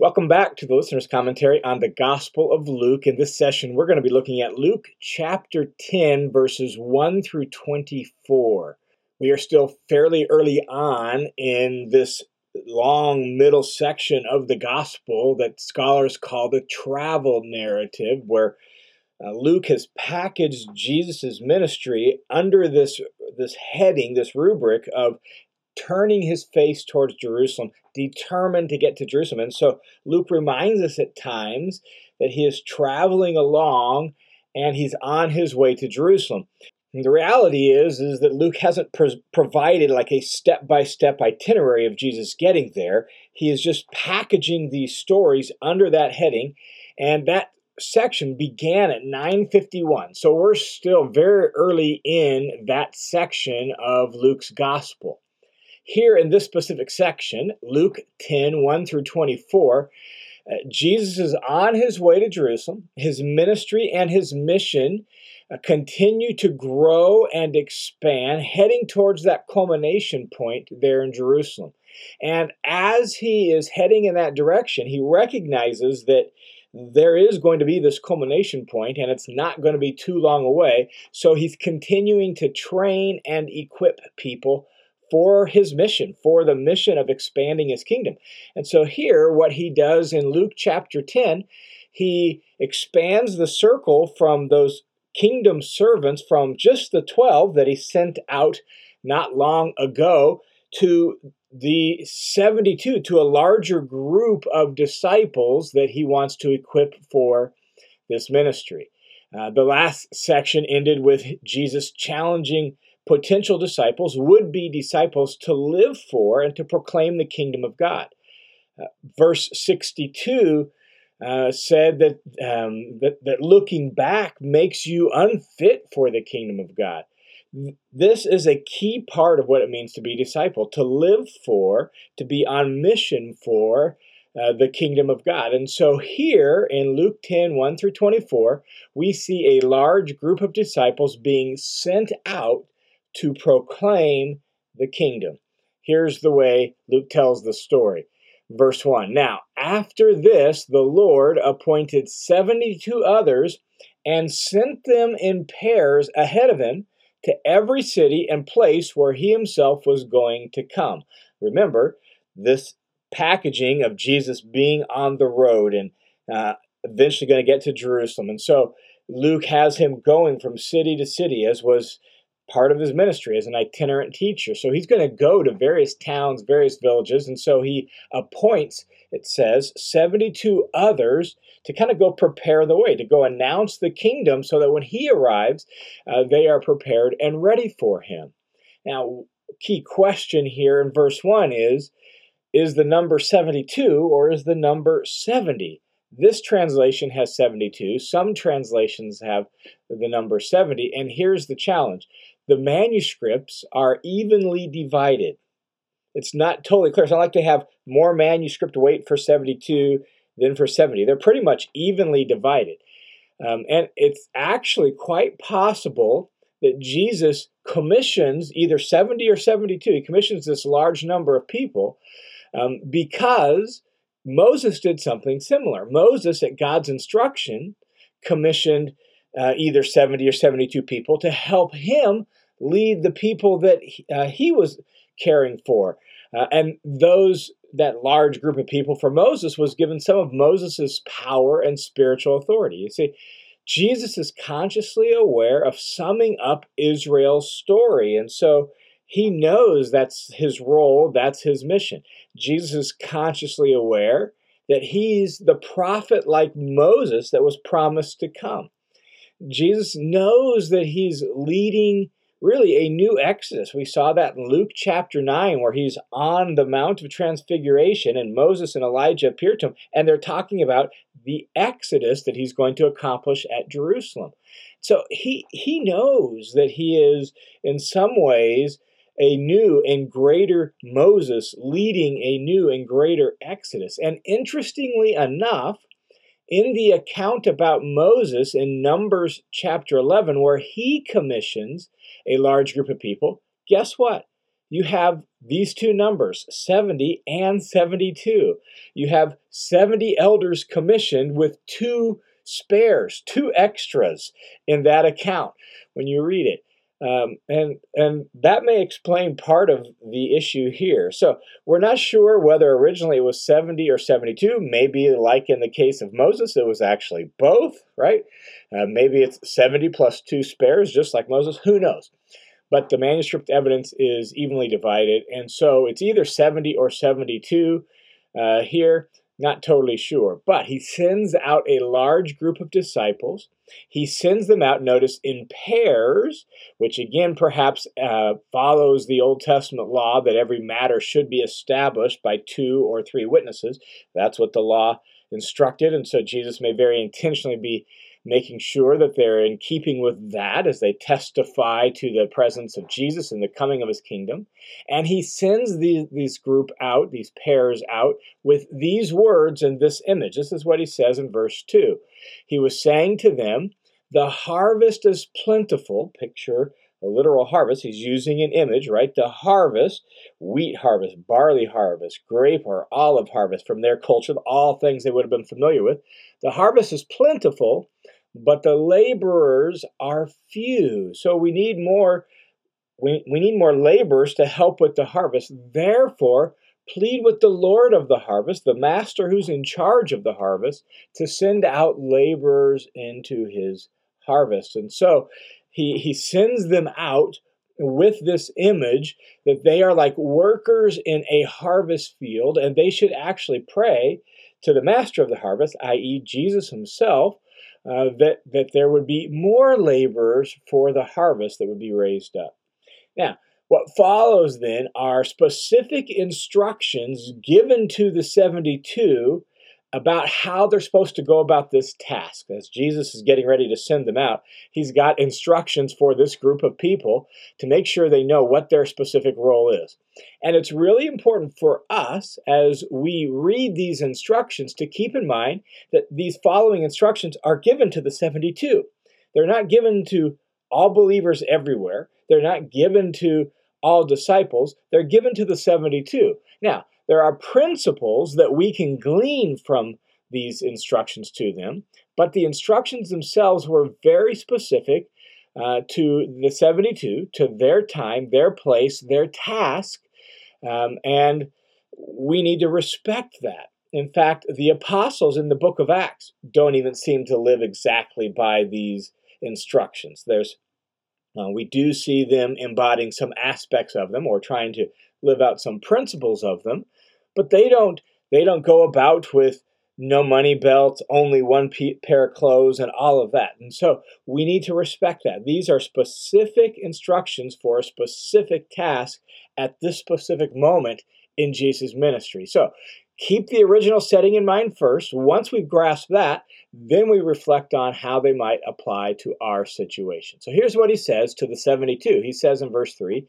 Welcome back to the listener's commentary on the Gospel of Luke. In this session, we're going to be looking at Luke chapter 10, verses 1 through 24. We are still fairly early on in this long middle section of the Gospel that scholars call the travel narrative, where uh, Luke has packaged Jesus' ministry under this, this heading, this rubric of turning his face towards Jerusalem, determined to get to Jerusalem. And so Luke reminds us at times that he is traveling along and he's on his way to Jerusalem. And the reality is is that Luke hasn't pro- provided like a step-by-step itinerary of Jesus getting there. He is just packaging these stories under that heading and that section began at 951. So we're still very early in that section of Luke's gospel. Here in this specific section, Luke 10 1 through 24, uh, Jesus is on his way to Jerusalem. His ministry and his mission uh, continue to grow and expand, heading towards that culmination point there in Jerusalem. And as he is heading in that direction, he recognizes that there is going to be this culmination point and it's not going to be too long away. So he's continuing to train and equip people for his mission, for the mission of expanding his kingdom. And so here, what he does in Luke chapter 10, he expands the circle from those kingdom servants from just the 12 that he sent out not long ago to the 72, to a larger group of disciples that he wants to equip for this ministry. Uh, the last section ended with Jesus challenging potential disciples, would be disciples, to live for and to proclaim the kingdom of God. Uh, verse 62 uh, said that, um, that, that looking back makes you unfit for the kingdom of God. This is a key part of what it means to be a disciple, to live for, to be on mission for uh, the kingdom of God. And so here in Luke 10 1 through 24, we see a large group of disciples being sent out to proclaim the kingdom. Here's the way Luke tells the story. Verse 1 Now, after this, the Lord appointed 72 others and sent them in pairs ahead of him to every city and place where he himself was going to come. Remember, this packaging of Jesus being on the road and uh, eventually going to get to Jerusalem. And so Luke has him going from city to city, as was part of his ministry as an itinerant teacher. So he's going to go to various towns, various villages, and so he appoints, it says, 72 others to kind of go prepare the way, to go announce the kingdom so that when he arrives, uh, they are prepared and ready for him. Now, key question here in verse 1 is is the number 72 or is the number 70? This translation has 72. Some translations have the number 70. And here's the challenge the manuscripts are evenly divided. It's not totally clear. So I like to have more manuscript weight for 72 than for 70. They're pretty much evenly divided. Um, and it's actually quite possible that Jesus commissions either 70 or 72. He commissions this large number of people um, because Moses did something similar. Moses, at God's instruction, commissioned uh, either 70 or 72 people to help him lead the people that he, uh, he was caring for. Uh, and those that large group of people for Moses was given some of Moses' power and spiritual authority. You see, Jesus is consciously aware of summing up Israel's story. And so he knows that's his role, that's his mission. Jesus is consciously aware that he's the prophet like Moses that was promised to come. Jesus knows that he's leading really a new exodus. We saw that in Luke chapter 9, where he's on the Mount of Transfiguration and Moses and Elijah appear to him, and they're talking about the exodus that he's going to accomplish at Jerusalem. So he, he knows that he is, in some ways, a new and greater Moses leading a new and greater exodus. And interestingly enough, in the account about Moses in Numbers chapter 11, where he commissions a large group of people, guess what? you have these two numbers, 70 and 72. You have 70 elders commissioned with two spares, two extras in that account when you read it. Um, and and that may explain part of the issue here. So we're not sure whether originally it was 70 or 72. Maybe, like in the case of Moses, it was actually both, right? Uh, maybe it's 70 plus two spares, just like Moses. Who knows? But the manuscript evidence is evenly divided, and so it's either 70 or 72 uh, here not totally sure. But he sends out a large group of disciples. He sends them out, notice, in pairs, which again perhaps uh, follows the Old Testament law that every matter should be established by two or three witnesses. That's what the law instructed, and so Jesus may very intentionally be making sure that they're in keeping with that as they testify to the presence of Jesus and the coming of his kingdom. And he sends these, these group out, these pairs out, with these words and this image. This is what he says in verse 2. He was saying to them, The harvest is plentiful. Picture a literal harvest. He's using an image, right? The harvest, wheat harvest, barley harvest, grape or olive harvest from their culture, all things they would have been familiar with. The harvest is plentiful, but the laborers are few. So we need more we, we need more laborers to help with the harvest. Therefore, plead with the Lord of the harvest, the master who's in charge of the harvest, to send out laborers into his harvest. And so he, he sends them out with this image that they are like workers in a harvest field and they should actually pray to the master of the harvest, i.e., Jesus himself, uh, that, that there would be more laborers for the harvest that would be raised up. Now, what follows then are specific instructions given to the 72 about how they're supposed to go about this task. As Jesus is getting ready to send them out, he's got instructions for this group of people to make sure they know what their specific role is. And it's really important for us as we read these instructions to keep in mind that these following instructions are given to the 72. They're not given to all believers everywhere, they're not given to all disciples, they're given to the 72. Now, there are principles that we can glean from these instructions to them, but the instructions themselves were very specific uh, to the 72, to their time, their place, their task, um, and we need to respect that. In fact, the apostles in the book of Acts don't even seem to live exactly by these instructions. There's uh, we do see them embodying some aspects of them or trying to live out some principles of them, but they don't they don't go about with no money belts, only one pair of clothes, and all of that. And so we need to respect that. These are specific instructions for a specific task at this specific moment in Jesus' ministry. So keep the original setting in mind first. Once we've grasped that, then we reflect on how they might apply to our situation. So here's what he says to the 72. He says in verse 3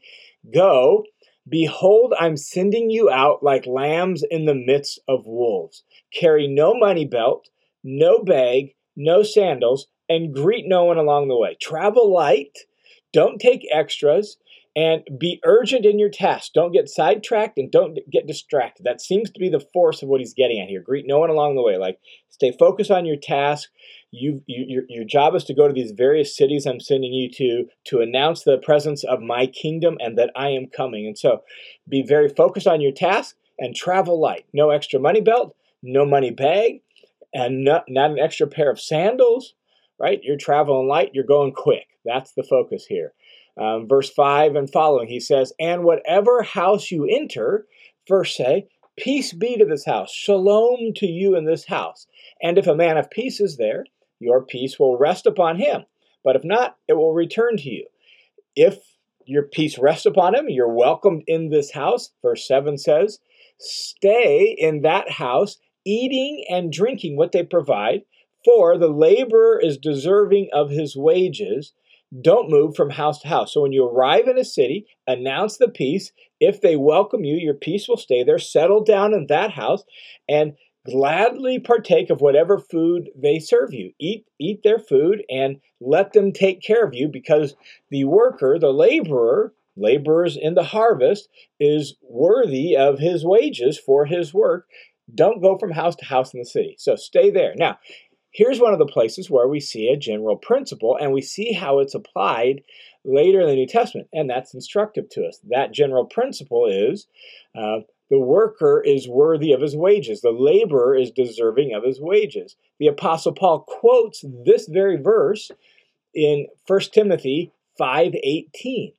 Go Behold, I'm sending you out like lambs in the midst of wolves. Carry no money belt, no bag, no sandals, and greet no one along the way. Travel light, don't take extras, and be urgent in your task. Don't get sidetracked and don't get distracted. That seems to be the force of what he's getting at here. Greet no one along the way. Like, stay focused on your task. You, you, your, your job is to go to these various cities I'm sending you to to announce the presence of my kingdom and that I am coming. And so, be very focused on your task and travel light. No extra money belt, no money bag, and not, not an extra pair of sandals. Right? You're traveling light. You're going quick. That's the focus here. Um, verse 5 and following, he says, And whatever house you enter, verse say, Peace be to this house, shalom to you in this house. And if a man of peace is there, your peace will rest upon him. But if not, it will return to you. If your peace rests upon him, you're welcomed in this house. Verse 7 says, Stay in that house, eating and drinking what they provide, for the laborer is deserving of his wages. Don't move from house to house. So when you arrive in a city, announce the peace. If they welcome you, your peace will stay there. Settle down in that house and gladly partake of whatever food they serve you. Eat eat their food and let them take care of you because the worker, the laborer, laborers in the harvest is worthy of his wages for his work. Don't go from house to house in the city. So stay there. Now, here's one of the places where we see a general principle and we see how it's applied later in the New Testament, and that's instructive to us. That general principle is uh, the worker is worthy of his wages, the laborer is deserving of his wages. The Apostle Paul quotes this very verse in 1 Timothy 5:18.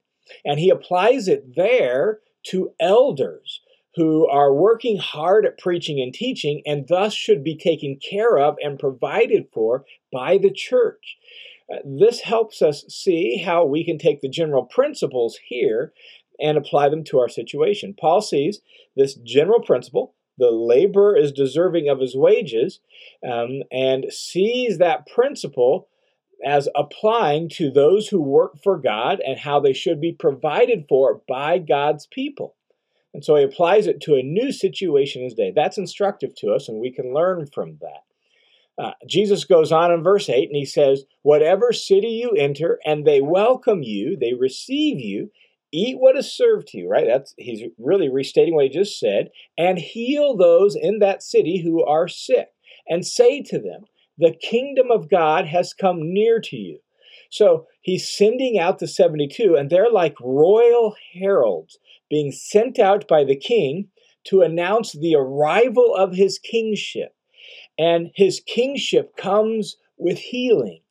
And he applies it there to elders who are working hard at preaching and teaching and thus should be taken care of and provided for by the church. Uh, this helps us see how we can take the general principles here and apply them to our situation. Paul sees this general principle the laborer is deserving of his wages, um, and sees that principle as applying to those who work for God and how they should be provided for by God's people. And so he applies it to a new situation in his day. That's instructive to us, and we can learn from that. Uh, Jesus goes on in verse 8 and he says, Whatever city you enter and they welcome you, they receive you, eat what is served to you, right? That's he's really restating what he just said, and heal those in that city who are sick, and say to them, the kingdom of God has come near to you. So he's sending out the 72, and they're like royal heralds being sent out by the king to announce the arrival of his kingship. And his kingship comes with healing.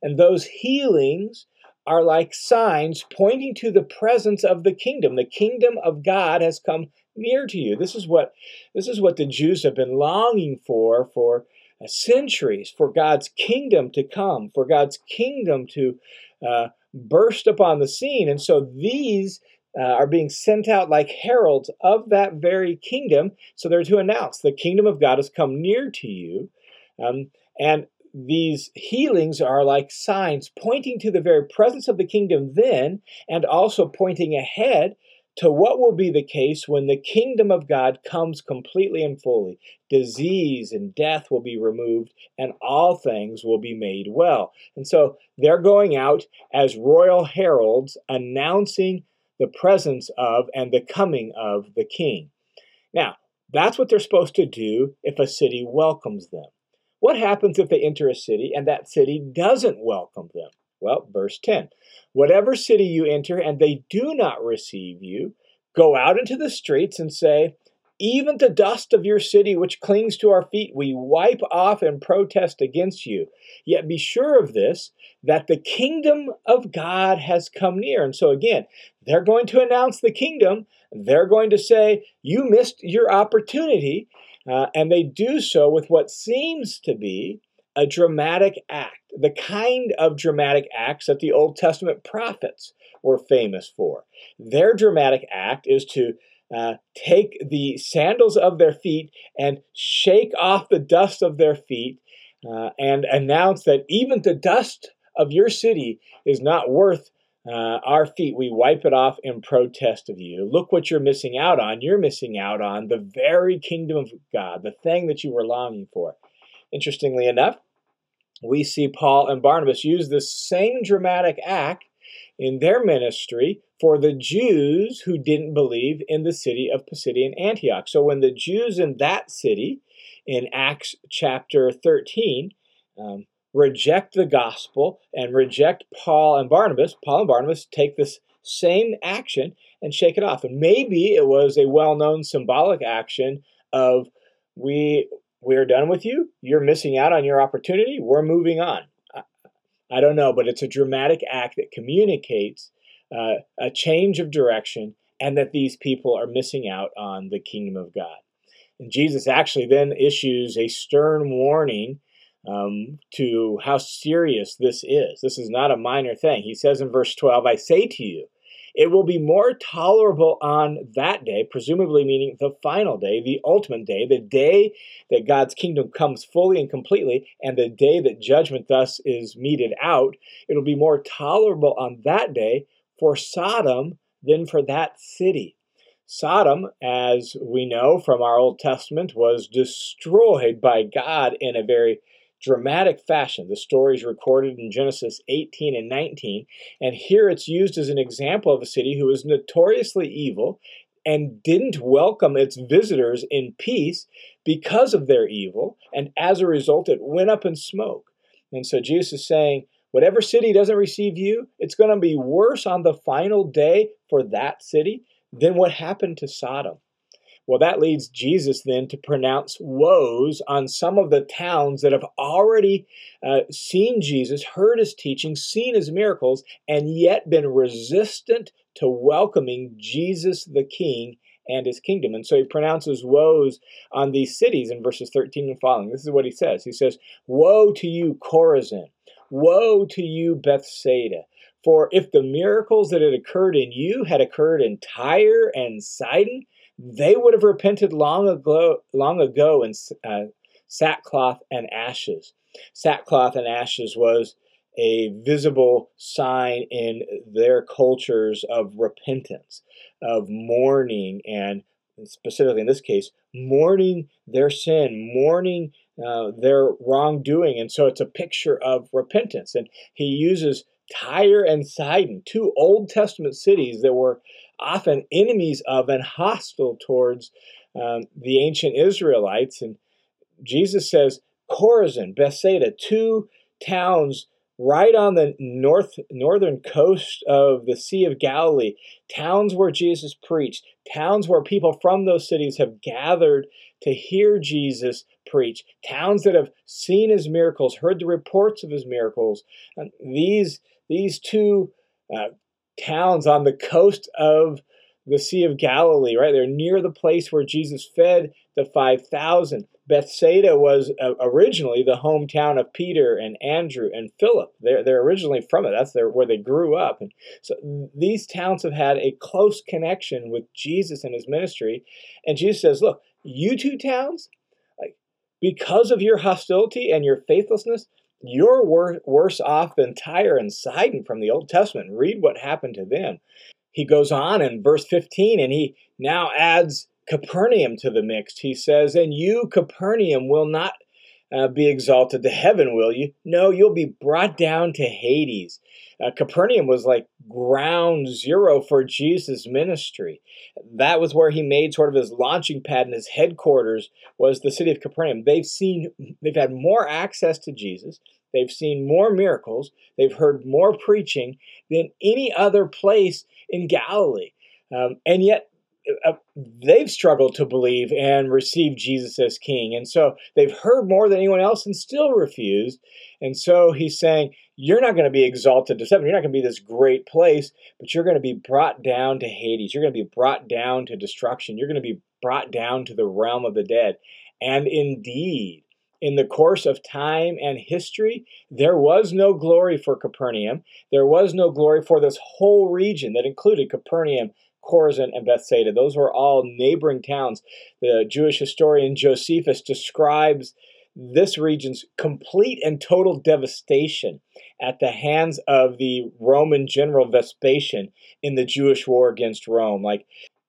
And those healings are like signs pointing to the presence of the kingdom. The kingdom of God has come near to you. This is what this is what the Jews have been longing for for centuries for God's kingdom to come, for God's kingdom to uh, burst upon the scene. And so these uh, are being sent out like heralds of that very kingdom. So they're to announce the kingdom of God has come near to you. Um, and these healings are like signs pointing to the very presence of the kingdom then, and also pointing ahead to what will be the case when the kingdom of God comes completely and fully. Disease and death will be removed, and all things will be made well. And so they're going out as royal heralds announcing the presence of and the coming of the king. Now, that's what they're supposed to do if a city welcomes them. What happens if they enter a city and that city doesn't welcome them? Well, verse 10 Whatever city you enter and they do not receive you, go out into the streets and say, Even the dust of your city which clings to our feet, we wipe off and protest against you. Yet be sure of this, that the kingdom of God has come near. And so, again, they're going to announce the kingdom. They're going to say, You missed your opportunity. Uh, and they do so with what seems to be a dramatic act, the kind of dramatic acts that the Old Testament prophets were famous for. Their dramatic act is to uh, take the sandals of their feet and shake off the dust of their feet uh, and announce that even the dust of your city is not worth uh, our feet. We wipe it off in protest of you. Look what you're missing out on. You're missing out on the very kingdom of God, the thing that you were longing for. Interestingly enough, we see Paul and Barnabas use this same dramatic act in their ministry for the Jews who didn't believe in the city of Pisidian Antioch. So when the Jews in that city, in Acts chapter 13, um, reject the gospel and reject Paul and Barnabas, Paul and Barnabas take this same action and shake it off. And maybe it was a well known symbolic action of we we're done with you. You're missing out on your opportunity. We're moving on. I, don't know, but it's a dramatic act that communicates uh, a change of direction and that these people are missing out on the kingdom of God. And Jesus actually then issues a stern warning um, to how serious this is. This is not a minor thing. He says in verse 12, I say to you, it will be more tolerable on that day, presumably meaning the final day, the ultimate day, the day that God's kingdom comes fully and completely, and the day that judgment thus is meted out. It'll be more tolerable on that day for Sodom than for that city. Sodom, as we know from our Old Testament, was destroyed by God in a very dramatic fashion. The story is recorded in Genesis 18 and 19, and here it's used as an example of a city who was notoriously evil and didn't welcome its visitors in peace because of their evil, and as a result, it went up in smoke. And so Jesus is saying, whatever city doesn't receive you, it's going to be worse on the final day for that city than what happened to Sodom. Well, that leads Jesus then to pronounce woes on some of the towns that have already uh, seen Jesus, heard his teaching, seen his miracles, and yet been resistant to welcoming Jesus the King and his kingdom. And so he pronounces woes on these cities in verses 13 and following. This is what he says He says, Woe to you, Chorazin! Woe to you, Bethsaida! For if the miracles that had occurred in you had occurred in Tyre and Sidon, they would have repented long ago, long ago in uh, sackcloth and ashes. Sackcloth and ashes was a visible sign in their cultures of repentance, of mourning, and specifically in this case, mourning their sin, mourning uh, their wrongdoing. And so it's a picture of repentance. And he uses Tyre and Sidon, two Old Testament cities that were often enemies of and hostile towards um, the ancient Israelites. And Jesus says, Chorazin, Bethsaida, two towns right on the north northern coast of the Sea of Galilee, towns where Jesus preached, towns where people from those cities have gathered to hear Jesus preach, towns that have seen his miracles, heard the reports of his miracles. And these these two uh, towns on the coast of the Sea of Galilee, right? They're near the place where Jesus fed the 5,000. Bethsaida was uh, originally the hometown of Peter and Andrew and Philip. They're, they're originally from it. That's their, where they grew up. And so these towns have had a close connection with Jesus and his ministry. And Jesus says, look, you two towns, like because of your hostility and your faithlessness, you're wor- worse off than Tyre and Sidon from the Old Testament. Read what happened to them. He goes on in verse 15 and he now adds Capernaum to the mix. He says, And you, Capernaum, will not uh, be exalted to heaven, will you? No, you'll be brought down to Hades. Uh, Capernaum was like ground zero for Jesus' ministry. That was where he made sort of his launching pad and his headquarters was the city of Capernaum. They've seen, they've had more access to Jesus. They've seen more miracles. They've heard more preaching than any other place in Galilee. Um, and yet uh, they've struggled to believe and receive Jesus as king. And so they've heard more than anyone else and still refused. And so he's saying, You're not going to be exalted to heaven. You're not going to be this great place, but you're going to be brought down to Hades. You're going to be brought down to destruction. You're going to be brought down to the realm of the dead. And indeed, in the course of time and history, there was no glory for Capernaum. There was no glory for this whole region that included Capernaum, Chorazin, and Bethsaida. Those were all neighboring towns. The Jewish historian Josephus describes this region's complete and total devastation at the hands of the Roman general Vespasian in the Jewish war against Rome. Like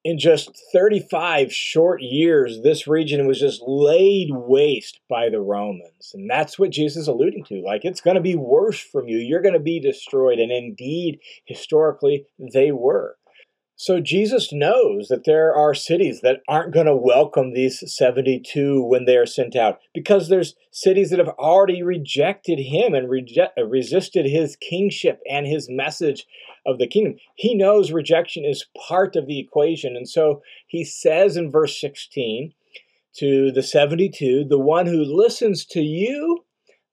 in just 35 short years, this region was just laid waste by the Romans. And that's what Jesus is alluding to. Like, it's going to be worse from you. You're going to be destroyed. And indeed, historically, they were. So Jesus knows that there are cities that aren't going to welcome these 72 when they are sent out because there's cities that have already rejected him and resisted his kingship and his message of the kingdom. He knows rejection is part of the equation. And so he says in verse 16 to the 72, the one who listens to you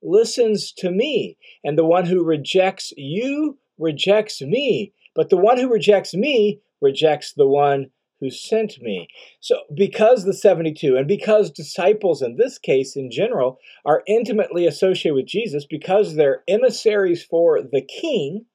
listens to me, and the one who rejects you rejects me. But the one who rejects me rejects the one who sent me. So, because the 72 and because disciples in this case in general are intimately associated with Jesus, because they're emissaries for the king,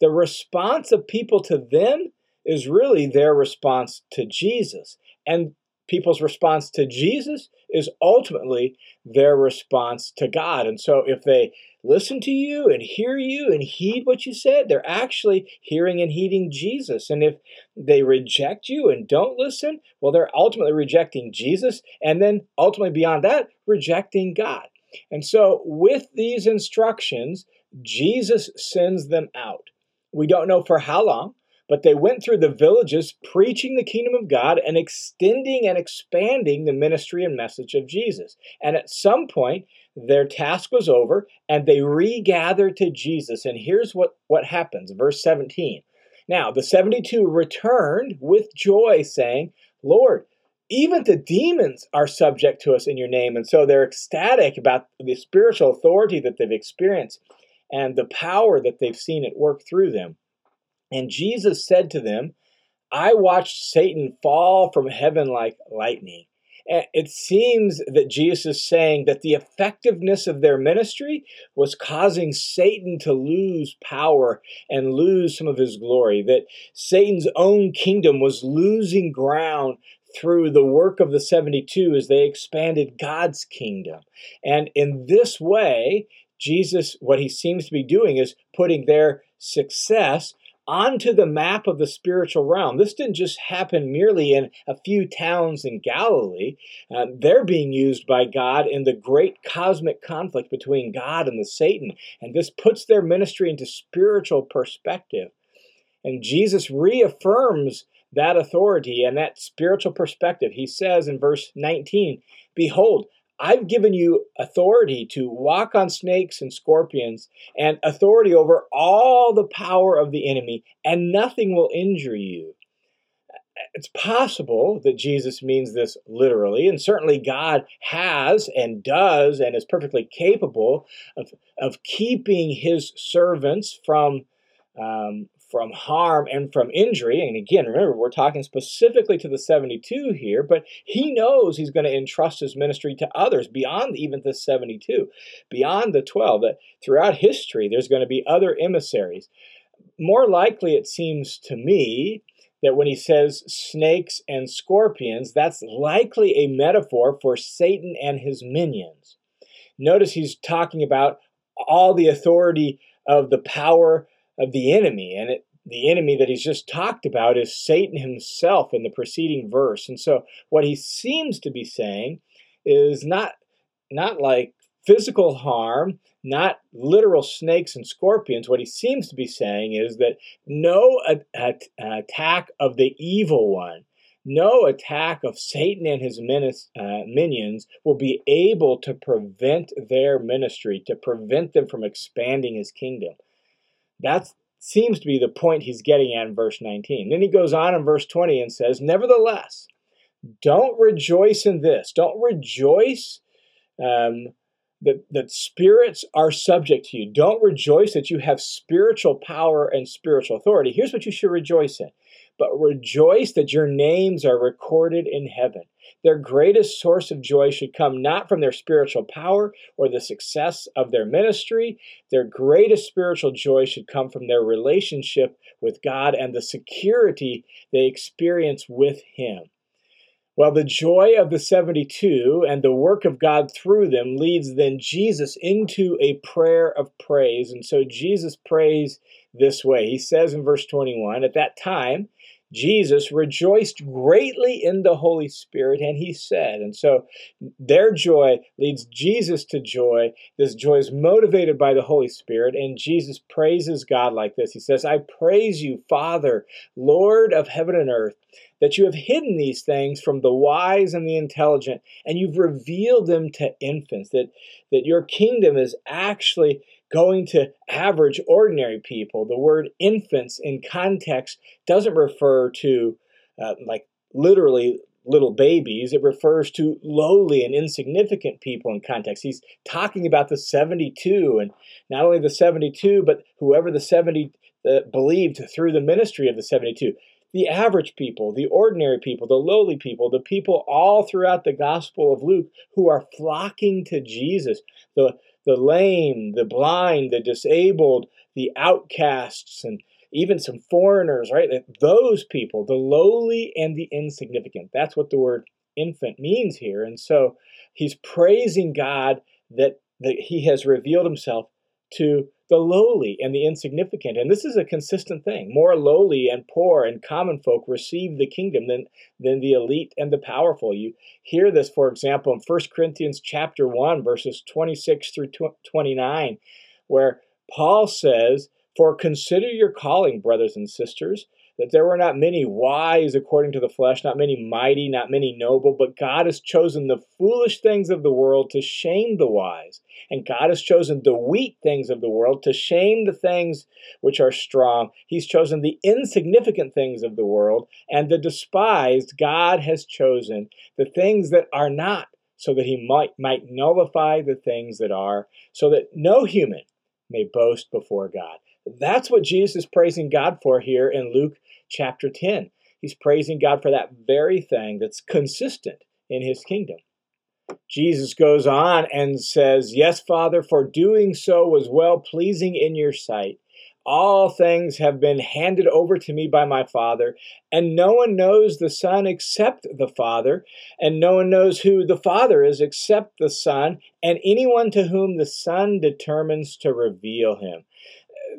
the response of people to them is really their response to Jesus. And people's response to Jesus is ultimately their response to God. And so if they listen to you and hear you and heed what you said, they're actually hearing and heeding Jesus. And if they reject you and don't listen, well, they're ultimately rejecting Jesus and then ultimately beyond that, rejecting God. And so, with these instructions, Jesus sends them out. We don't know for how long, but they went through the villages preaching the kingdom of God and extending and expanding the ministry and message of Jesus. And at some point, their task was over and they regathered to Jesus. And here's what, what happens verse 17. Now, the 72 returned with joy, saying, Lord, even the demons are subject to us in your name. And so they're ecstatic about the spiritual authority that they've experienced and the power that they've seen at work through them. And Jesus said to them, I watched Satan fall from heaven like lightning. It seems that Jesus is saying that the effectiveness of their ministry was causing Satan to lose power and lose some of his glory, that Satan's own kingdom was losing ground through the work of the 72 as they expanded God's kingdom. And in this way, Jesus, what he seems to be doing is putting their success onto the map of the spiritual realm. This didn't just happen merely in a few towns in Galilee. Uh, they're being used by God in the great cosmic conflict between God and the Satan. And this puts their ministry into spiritual perspective. And Jesus reaffirms that authority and that spiritual perspective. He says in verse 19, Behold, I've given you authority to walk on snakes and scorpions and authority over all the power of the enemy, and nothing will injure you. It's possible that Jesus means this literally, and certainly God has and does and is perfectly capable of, of keeping his servants from um, from harm and from injury. And again, remember, we're talking specifically to the 72 here, but he knows he's going to entrust his ministry to others beyond even the 72, beyond the 12. That throughout history, there's going to be other emissaries. More likely, it seems to me, that when he says snakes and scorpions, that's likely a metaphor for Satan and his minions. Notice he's talking about all the authority of the power of the enemy. And it, the enemy that he's just talked about is Satan himself in the preceding verse. And so what he seems to be saying is not not like physical harm, not literal snakes and scorpions. What he seems to be saying is that no attack of the evil one, no attack of Satan and his uh, minions will be able to prevent their ministry, to prevent them from expanding his kingdom. That seems to be the point he's getting at in verse 19. Then he goes on in verse 20 and says, Nevertheless, don't rejoice in this. Don't rejoice um, that, that spirits are subject to you. Don't rejoice that you have spiritual power and spiritual authority. Here's what you should rejoice in. But rejoice that your names are recorded in heaven. Their greatest source of joy should come not from their spiritual power or the success of their ministry. Their greatest spiritual joy should come from their relationship with God and the security they experience with Him. Well, the joy of the 72 and the work of God through them leads then Jesus into a prayer of praise. And so Jesus prays this way. He says in verse 21 At that time, Jesus rejoiced greatly in the Holy Spirit, and he said, and so their joy leads Jesus to joy. This joy is motivated by the Holy Spirit, and Jesus praises God like this. He says, I praise you, Father, Lord of heaven and earth, that you have hidden these things from the wise and the intelligent, and you've revealed them to infants, that, that your kingdom is actually going to average, ordinary people. The word infants in context doesn't refer to uh, like literally little babies. It refers to lowly and insignificant people in context. He's talking about the 72, and not only the 72, but whoever the 70 uh, believed through the ministry of the 72. The average people, the ordinary people, the lowly people, the people all throughout the Gospel of Luke who are flocking to Jesus. The, the lame, the blind, the disabled, the outcasts, and even some foreigners, right? Those people, the lowly and the insignificant. That's what the word infant means here. And so he's praising God that, that he has revealed himself to the lowly and the insignificant. And this is a consistent thing. More lowly and poor and common folk receive the kingdom than, than the elite and the powerful. You hear this, for example, in 1 Corinthians chapter 1, verses 26 through 29, where Paul says, For consider your calling, brothers and sisters that there were not many wise according to the flesh, not many mighty, not many noble, but God has chosen the foolish things of the world to shame the wise. And God has chosen the weak things of the world to shame the things which are strong. He's chosen the insignificant things of the world and the despised. God has chosen the things that are not, so that he might, might nullify the things that are, so that no human may boast before God. That's what Jesus is praising God for here in Luke chapter 10. He's praising God for that very thing that's consistent in his kingdom. Jesus goes on and says, Yes, Father, for doing so was well pleasing in your sight. All things have been handed over to me by my Father, and no one knows the Son except the Father, and no one knows who the Father is except the Son, and anyone to whom the Son determines to reveal him.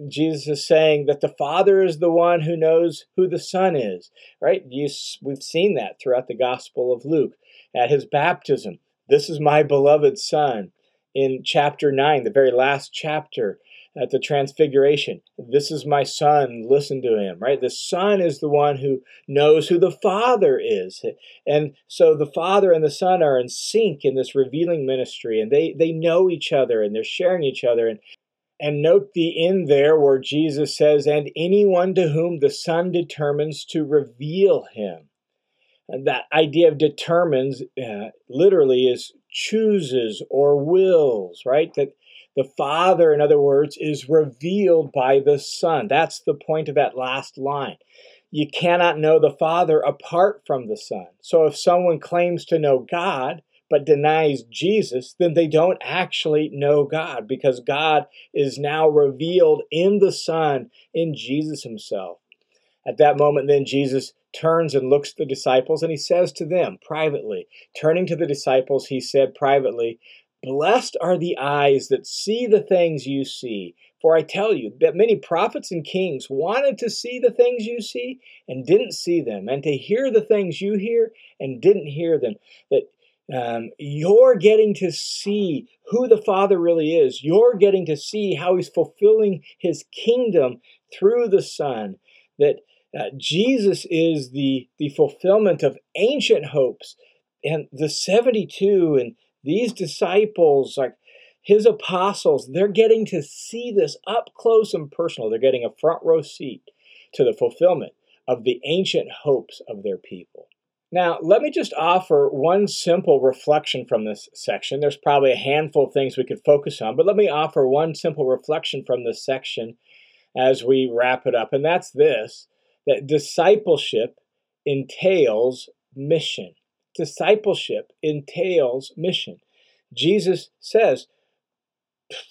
Jesus is saying that the Father is the one who knows who the Son is, right? You, we've seen that throughout the Gospel of Luke. At his baptism, this is my beloved Son. In chapter 9, the very last chapter, at the transfiguration, this is my Son, listen to him, right? The Son is the one who knows who the Father is. And so the Father and the Son are in sync in this revealing ministry, and they, they know each other and they're sharing each other. And and note the end there where Jesus says, and anyone to whom the Son determines to reveal him. And that idea of determines uh, literally is chooses or wills, right? That the Father, in other words, is revealed by the Son. That's the point of that last line. You cannot know the Father apart from the Son. So if someone claims to know God, but denies Jesus, then they don't actually know God because God is now revealed in the Son, in Jesus Himself. At that moment, then Jesus turns and looks at the disciples and he says to them privately, turning to the disciples, he said privately, Blessed are the eyes that see the things you see. For I tell you that many prophets and kings wanted to see the things you see and didn't see them, and to hear the things you hear and didn't hear them. That um, you're getting to see who the Father really is. You're getting to see how He's fulfilling His kingdom through the Son. That uh, Jesus is the, the fulfillment of ancient hopes. And the 72 and these disciples, like his apostles, they're getting to see this up close and personal. They're getting a front row seat to the fulfillment of the ancient hopes of their people. Now, let me just offer one simple reflection from this section. There's probably a handful of things we could focus on, but let me offer one simple reflection from this section as we wrap it up. And that's this that discipleship entails mission. Discipleship entails mission. Jesus says,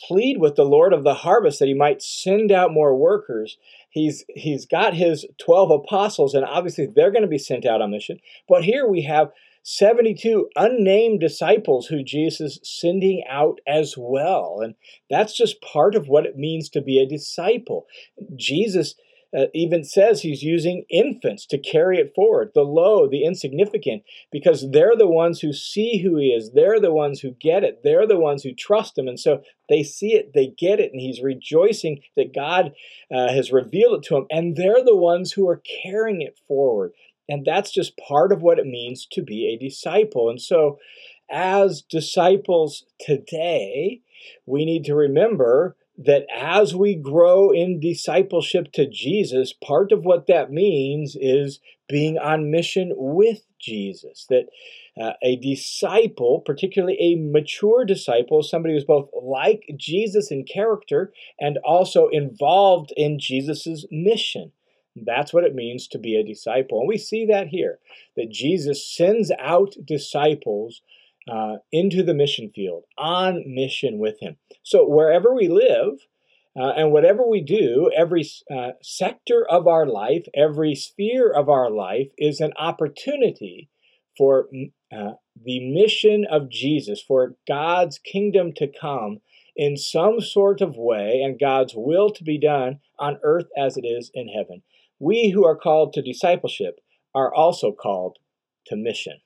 plead with the Lord of the harvest that he might send out more workers he's he's got his 12 apostles and obviously they're going to be sent out on mission. But here we have 72 unnamed disciples who Jesus is sending out as well. And that's just part of what it means to be a disciple. Jesus uh, even says he's using infants to carry it forward, the low, the insignificant, because they're the ones who see who he is. They're the ones who get it. They're the ones who trust him. And so they see it, they get it, and he's rejoicing that God uh, has revealed it to him. And they're the ones who are carrying it forward. And that's just part of what it means to be a disciple. And so, as disciples today, we need to remember that as we grow in discipleship to Jesus, part of what that means is being on mission with Jesus. That uh, a disciple, particularly a mature disciple, somebody who's both like Jesus in character and also involved in Jesus' mission. That's what it means to be a disciple. And we see that here, that Jesus sends out disciples uh, into the mission field, on mission with Him. So wherever we live, uh, and whatever we do, every uh, sector of our life, every sphere of our life is an opportunity for uh, the mission of Jesus, for God's kingdom to come in some sort of way and God's will to be done on earth as it is in heaven. We who are called to discipleship are also called to mission.